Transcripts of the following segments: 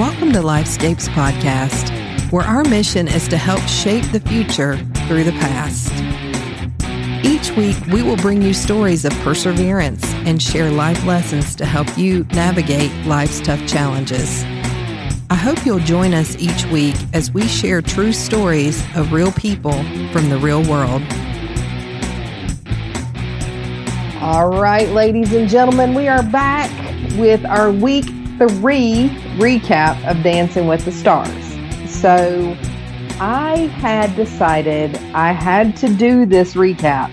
Welcome to Lifescapes Podcast, where our mission is to help shape the future through the past. Each week, we will bring you stories of perseverance and share life lessons to help you navigate life's tough challenges. I hope you'll join us each week as we share true stories of real people from the real world. All right, ladies and gentlemen, we are back with our week three recap of Dancing with the Stars. So I had decided I had to do this recap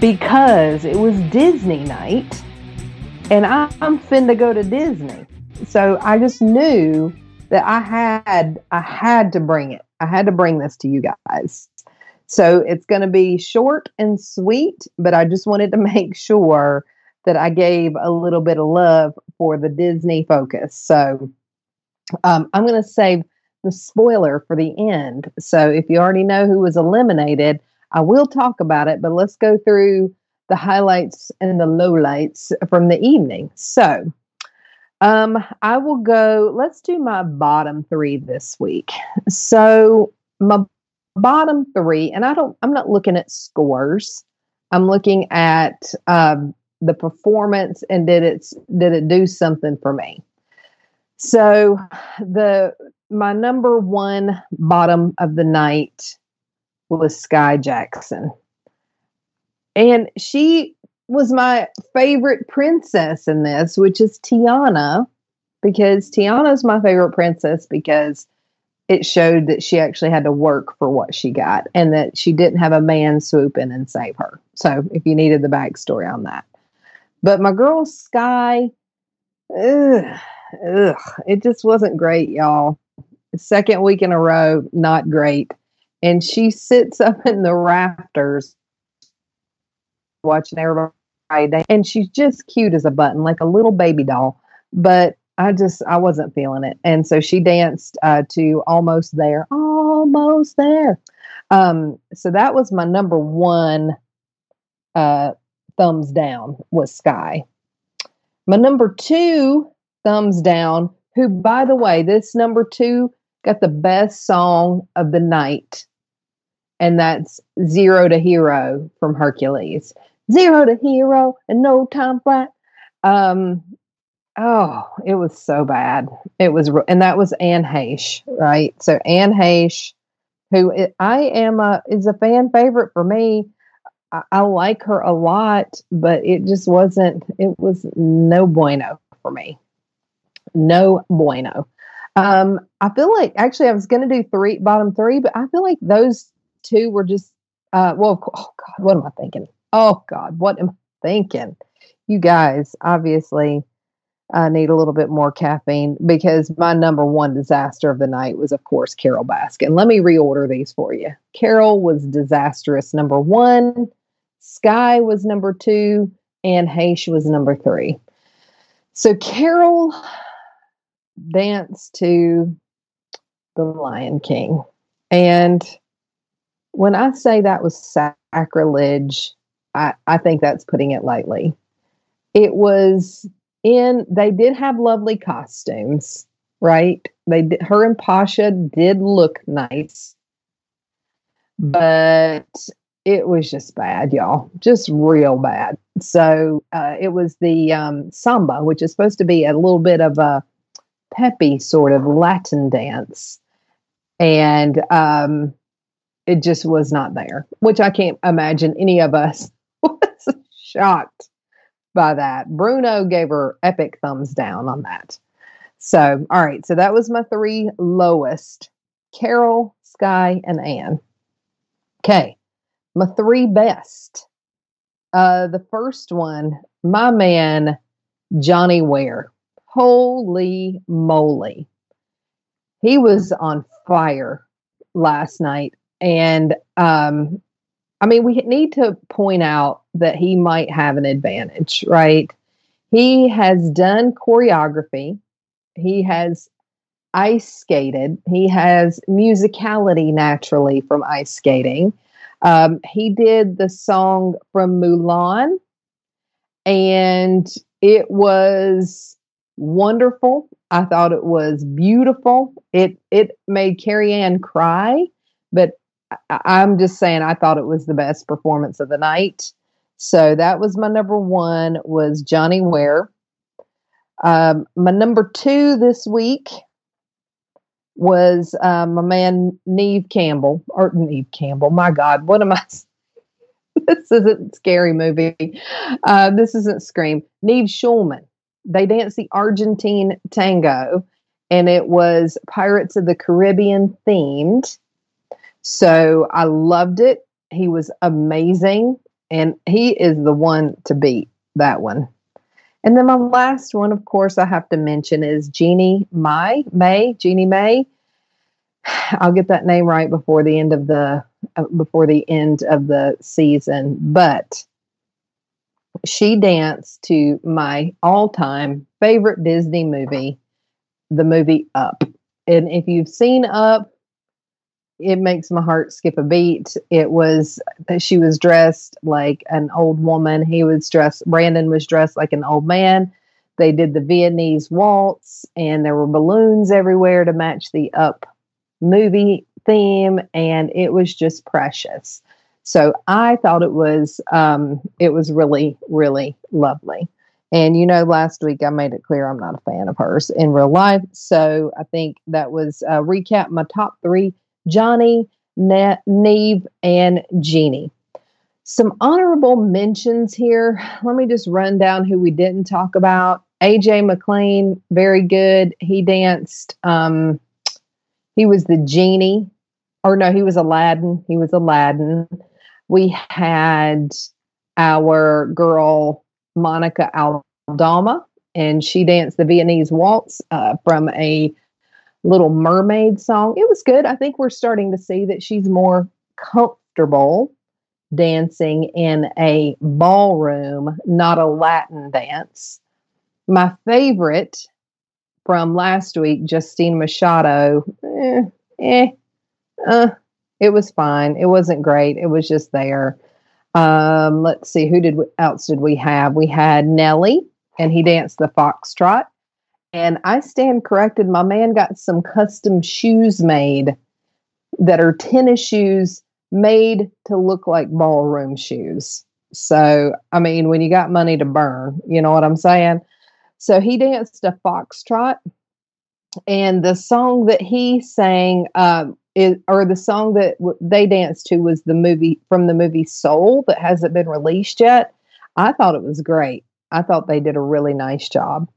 because it was Disney night and I'm finna go to Disney. So I just knew that I had I had to bring it. I had to bring this to you guys. So it's going to be short and sweet, but I just wanted to make sure that I gave a little bit of love for the Disney focus. So um, I'm going to save the spoiler for the end. So if you already know who was eliminated, I will talk about it, but let's go through the highlights and the lowlights from the evening. So um, I will go, let's do my bottom three this week. So my bottom three, and I don't, I'm not looking at scores. I'm looking at um, the performance and did it did it do something for me. So the my number one bottom of the night was Skai Jackson. And she was my favorite princess in this which is tiana because tiana is my favorite princess because it showed that she actually had to work for what she got and that she didn't have a man swoop in and save her. So if you needed the backstory on that but my girl Skai, ugh, ugh, it just wasn't great, y'all. Second week in a row, not great. And she sits up in the rafters watching everybody, and she's just cute as a button, like a little baby doll. But I just I wasn't feeling it, and so she danced uh, to "Almost There," almost there. Um, so that was my number one uh, thumbs down was Sky. My number two thumbs down, who, by the way, this number two got the best song of the night, and that's Zero to Hero from Hercules. Zero to Hero and no time flat. Um, oh, it was so bad. It was, and that was Anne Heche, right? So Anne Heche, who I am a is a fan favorite for me. I, I like her a lot, but it just wasn't, it was no bueno for me. No bueno. Um, I feel like actually I was going to do three, bottom three, but I feel like those two were just, uh, well, oh God, what am I thinking? Oh God, what am I thinking? You guys obviously uh, need a little bit more caffeine because my number one disaster of the night was, of course, Carole Baskin. Let me reorder these for you. Carole was disastrous number one. Skai was number two, and Heche was number three. So Carole danced to the Lion King. And when I say that was sacrilege, I, I think that's putting it lightly. It was in, they did have lovely costumes, right? They her and Pasha did look nice, but it was just bad, y'all, just real bad. So uh, it was the um, samba, which is supposed to be a little bit of a peppy sort of Latin dance, and um, it just was not there. Which I can't imagine any of us was shocked by that. Bruno gave her epic thumbs down on that. So, all right, so that was my three lowest: Carole, Skai, and Anne. Okay my three best. Uh, the first one, my man, Johnny Weir. Holy moly. He was on fire last night. And um, I mean, we need to point out that he might have an advantage, right? He has done choreography, he has ice skated, he has musicality naturally from ice skating. Um, he did the song from Mulan, and it was wonderful. I thought it was beautiful. It it made Carrie Ann cry, but I, am just saying I thought it was the best performance of the night. So that was my number one was Johnny Weir. Um, my number two this week was um, my man Neve Campbell or Neve Campbell. My God, what am I? this isn't scary movie. Uh, this isn't Scream. Nev Schulman. They danced the Argentine tango, and it was Pirates of the Caribbean themed. So I loved it. He was amazing, and he is the one to beat that one. And then my last one, of course, I have to mention is Jeannie Mai, May, Jeannie May. I'll get that name right before the end of the uh, before the end of the season, but she danced to my all-time favorite Disney movie, the movie Up. And if you've seen Up, it makes my heart skip a beat. It was that she was dressed like an old woman. He was dressed, Brandon was dressed like an old man. They did the Viennese waltz, and there were balloons everywhere to match the up movie theme, and it was just precious. So I thought it was um, it was really really lovely. And you know, last week I made it clear I'm not a fan of hers in real life. So I think that was uh, recap my top three Johnny, ne- Neve, and Jeannie. Some honorable mentions here. Let me just run down who we didn't talk about. AJ McLean, very good. He danced. Um, he was the genie, or no, he was Aladdin. He was Aladdin. We had our girl Monica Aldama, and she danced the Viennese waltz uh, from a Little Mermaid song. It was good. I think we're starting to see that she's more comfortable dancing in a ballroom, not a Latin dance. My favorite from last week, Justina Machado, eh, eh, uh, it was fine. It wasn't great. It was just there. Um, let's see, who did we, else did we have? We had Nelly, and he danced the foxtrot. And I stand corrected. My man got some custom shoes made that are tennis shoes made to look like ballroom shoes. So, I mean, when you got money to burn, you know what I'm saying? So he danced a foxtrot, and the song that he sang, um, is, or the song that w- they danced to, was the movie from the movie Soul that hasn't been released yet. I thought it was great. I thought they did a really nice job.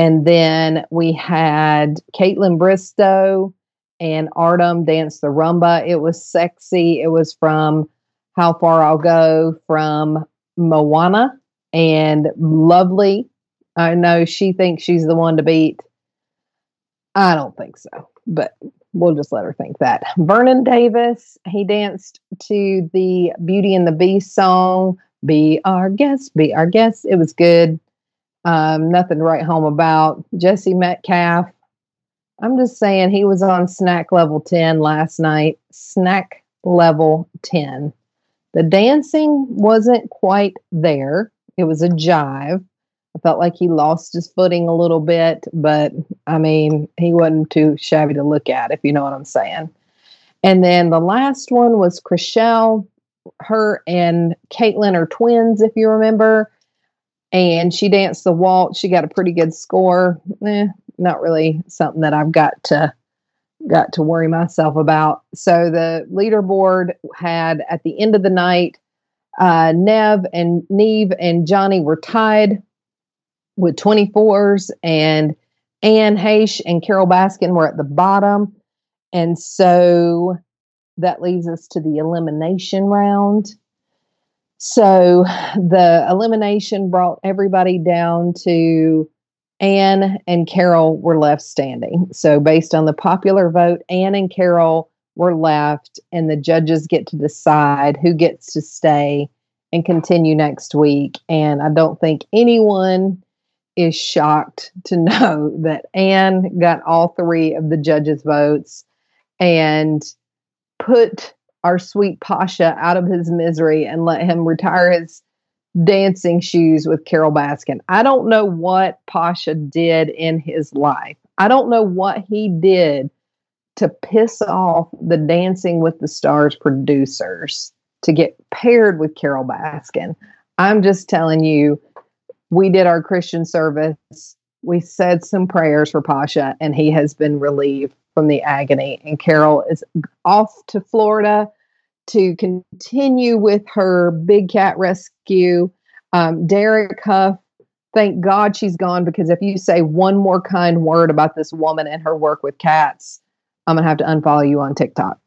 And then we had Kaitlyn Bristowe and Artem dance the rumba. It was sexy. It was from How Far I'll Go from Moana and lovely. I know she thinks she's the one to beat. I don't think so, but we'll just let her think that. Vernon Davis, he danced to the Beauty and the Beast song, Be Our Guest, Be Our Guest. It was good. Um, nothing to write home about. Jesse Metcalfe. I'm just saying he was on snack level 10 last night. Snack level 10. The dancing wasn't quite there. It was a jive. I felt like he lost his footing a little bit, but I mean, he wasn't too shabby to look at, if you know what I'm saying. And then the last one was Chrishell. Her and Kaitlyn are twins, if you remember and she danced the waltz. She got a pretty good score. Eh, not really something that I've got to got to worry myself about. So the leaderboard had at the end of the night, uh, Nev and Neve and Johnny were tied with 24s, and Anne Heche and Carole Baskin were at the bottom. And so that leads us to the elimination round. So the elimination brought everybody down to Anne and Carole were left standing. So, based on the popular vote, Anne and Carole were left, and the judges get to decide who gets to stay and continue next week. And I don't think anyone is shocked to know that Anne got all three of the judges' votes and put our sweet Pasha out of his misery and let him retire his dancing shoes with Carole Baskin. I don't know what Pasha did in his life. I don't know what he did to piss off the Dancing with the Stars producers to get paired with Carole Baskin. I'm just telling you, we did our Christian service. We said some prayers for Pasha, and he has been relieved from the agony. And Carole is off to Florida to continue with her big cat rescue. Um, Derek Hough, thank God she's gone because if you say one more kind word about this woman and her work with cats, I'm going to have to unfollow you on TikTok.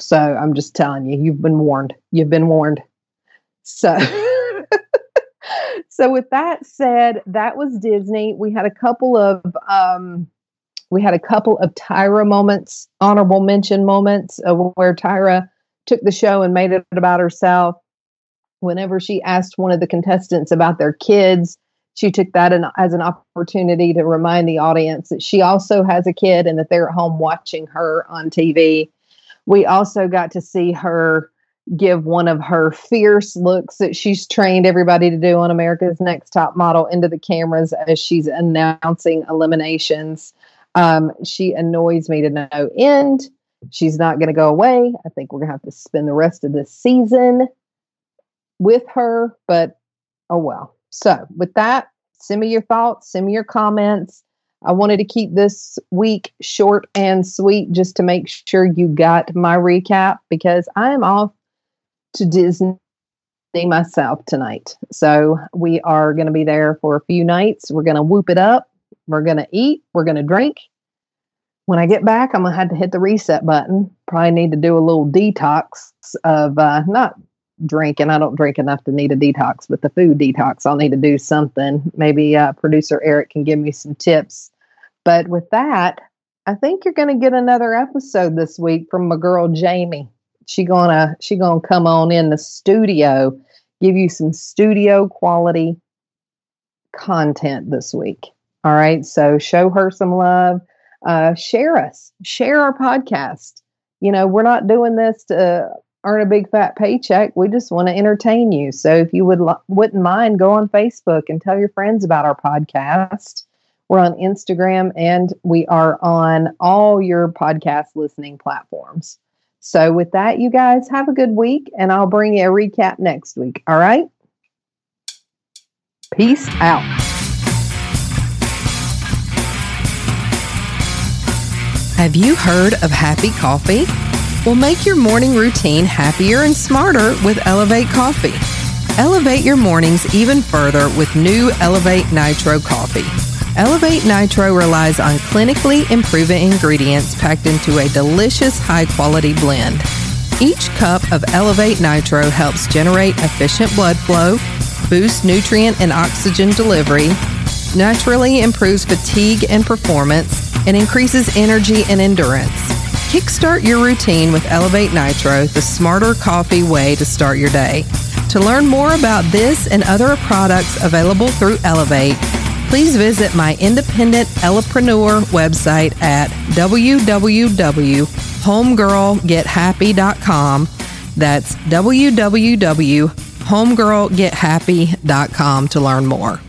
So I'm just telling you, you've been warned. You've been warned. So. so with that said, that was Disney. We had a couple of um, we had a couple of Tyra moments, honorable mention moments of where Tyra took the show and made it about herself. Whenever she asked one of the contestants about their kids, she took that as an opportunity to remind the audience that she also has a kid and that they're at home watching her on TV. We also got to see her give one of her fierce looks that she's trained everybody to do on America's Next Top Model into the cameras as she's announcing eliminations. Um, she annoys me to no end. She's not going to go away. I think we're going to have to spend the rest of this season with her, but oh well. So, with that, send me your thoughts, send me your comments. I wanted to keep this week short and sweet just to make sure you got my recap because I am off to Disney myself tonight. So we are going to be there for a few nights. We're going to whoop it up. We're going to eat. We're going to drink. When I get back, I'm going to have to hit the reset button. Probably need to do a little detox of uh, not drinking. I don't drink enough to need a detox, but the food detox, I'll need to do something. Maybe uh, producer Eric can give me some tips. But with that, I think you're going to get another episode this week from my girl Jamie she gonna she gonna come on in the studio, give you some studio quality content this week. All right, so show her some love. Uh, share us, share our podcast. You know, we're not doing this to earn a big fat paycheck. We just want to entertain you. So if you would wouldn't mind, go on Facebook and tell your friends about our podcast. We're on Instagram and we are on all your podcast listening platforms. So, with that, you guys have a good week, and I'll bring you a recap next week. All right? Peace out. Have you heard of Happy Coffee? Well, make your morning routine happier and smarter with Elevate Coffee. Elevate your mornings even further with new Elevate Nitro Coffee. Elevate Nitro relies on clinically improving ingredients packed into a delicious high quality blend. Each cup of Elevate Nitro helps generate efficient blood flow, boost nutrient and oxygen delivery, naturally improves fatigue and performance, and increases energy and endurance. Kickstart your routine with Elevate Nitro, the smarter coffee way to start your day. To learn more about this and other products available through Elevate, please visit my independent Ellepreneur website at www.homegirlgethappy.com. That's www.homegirlgethappy.com to learn more.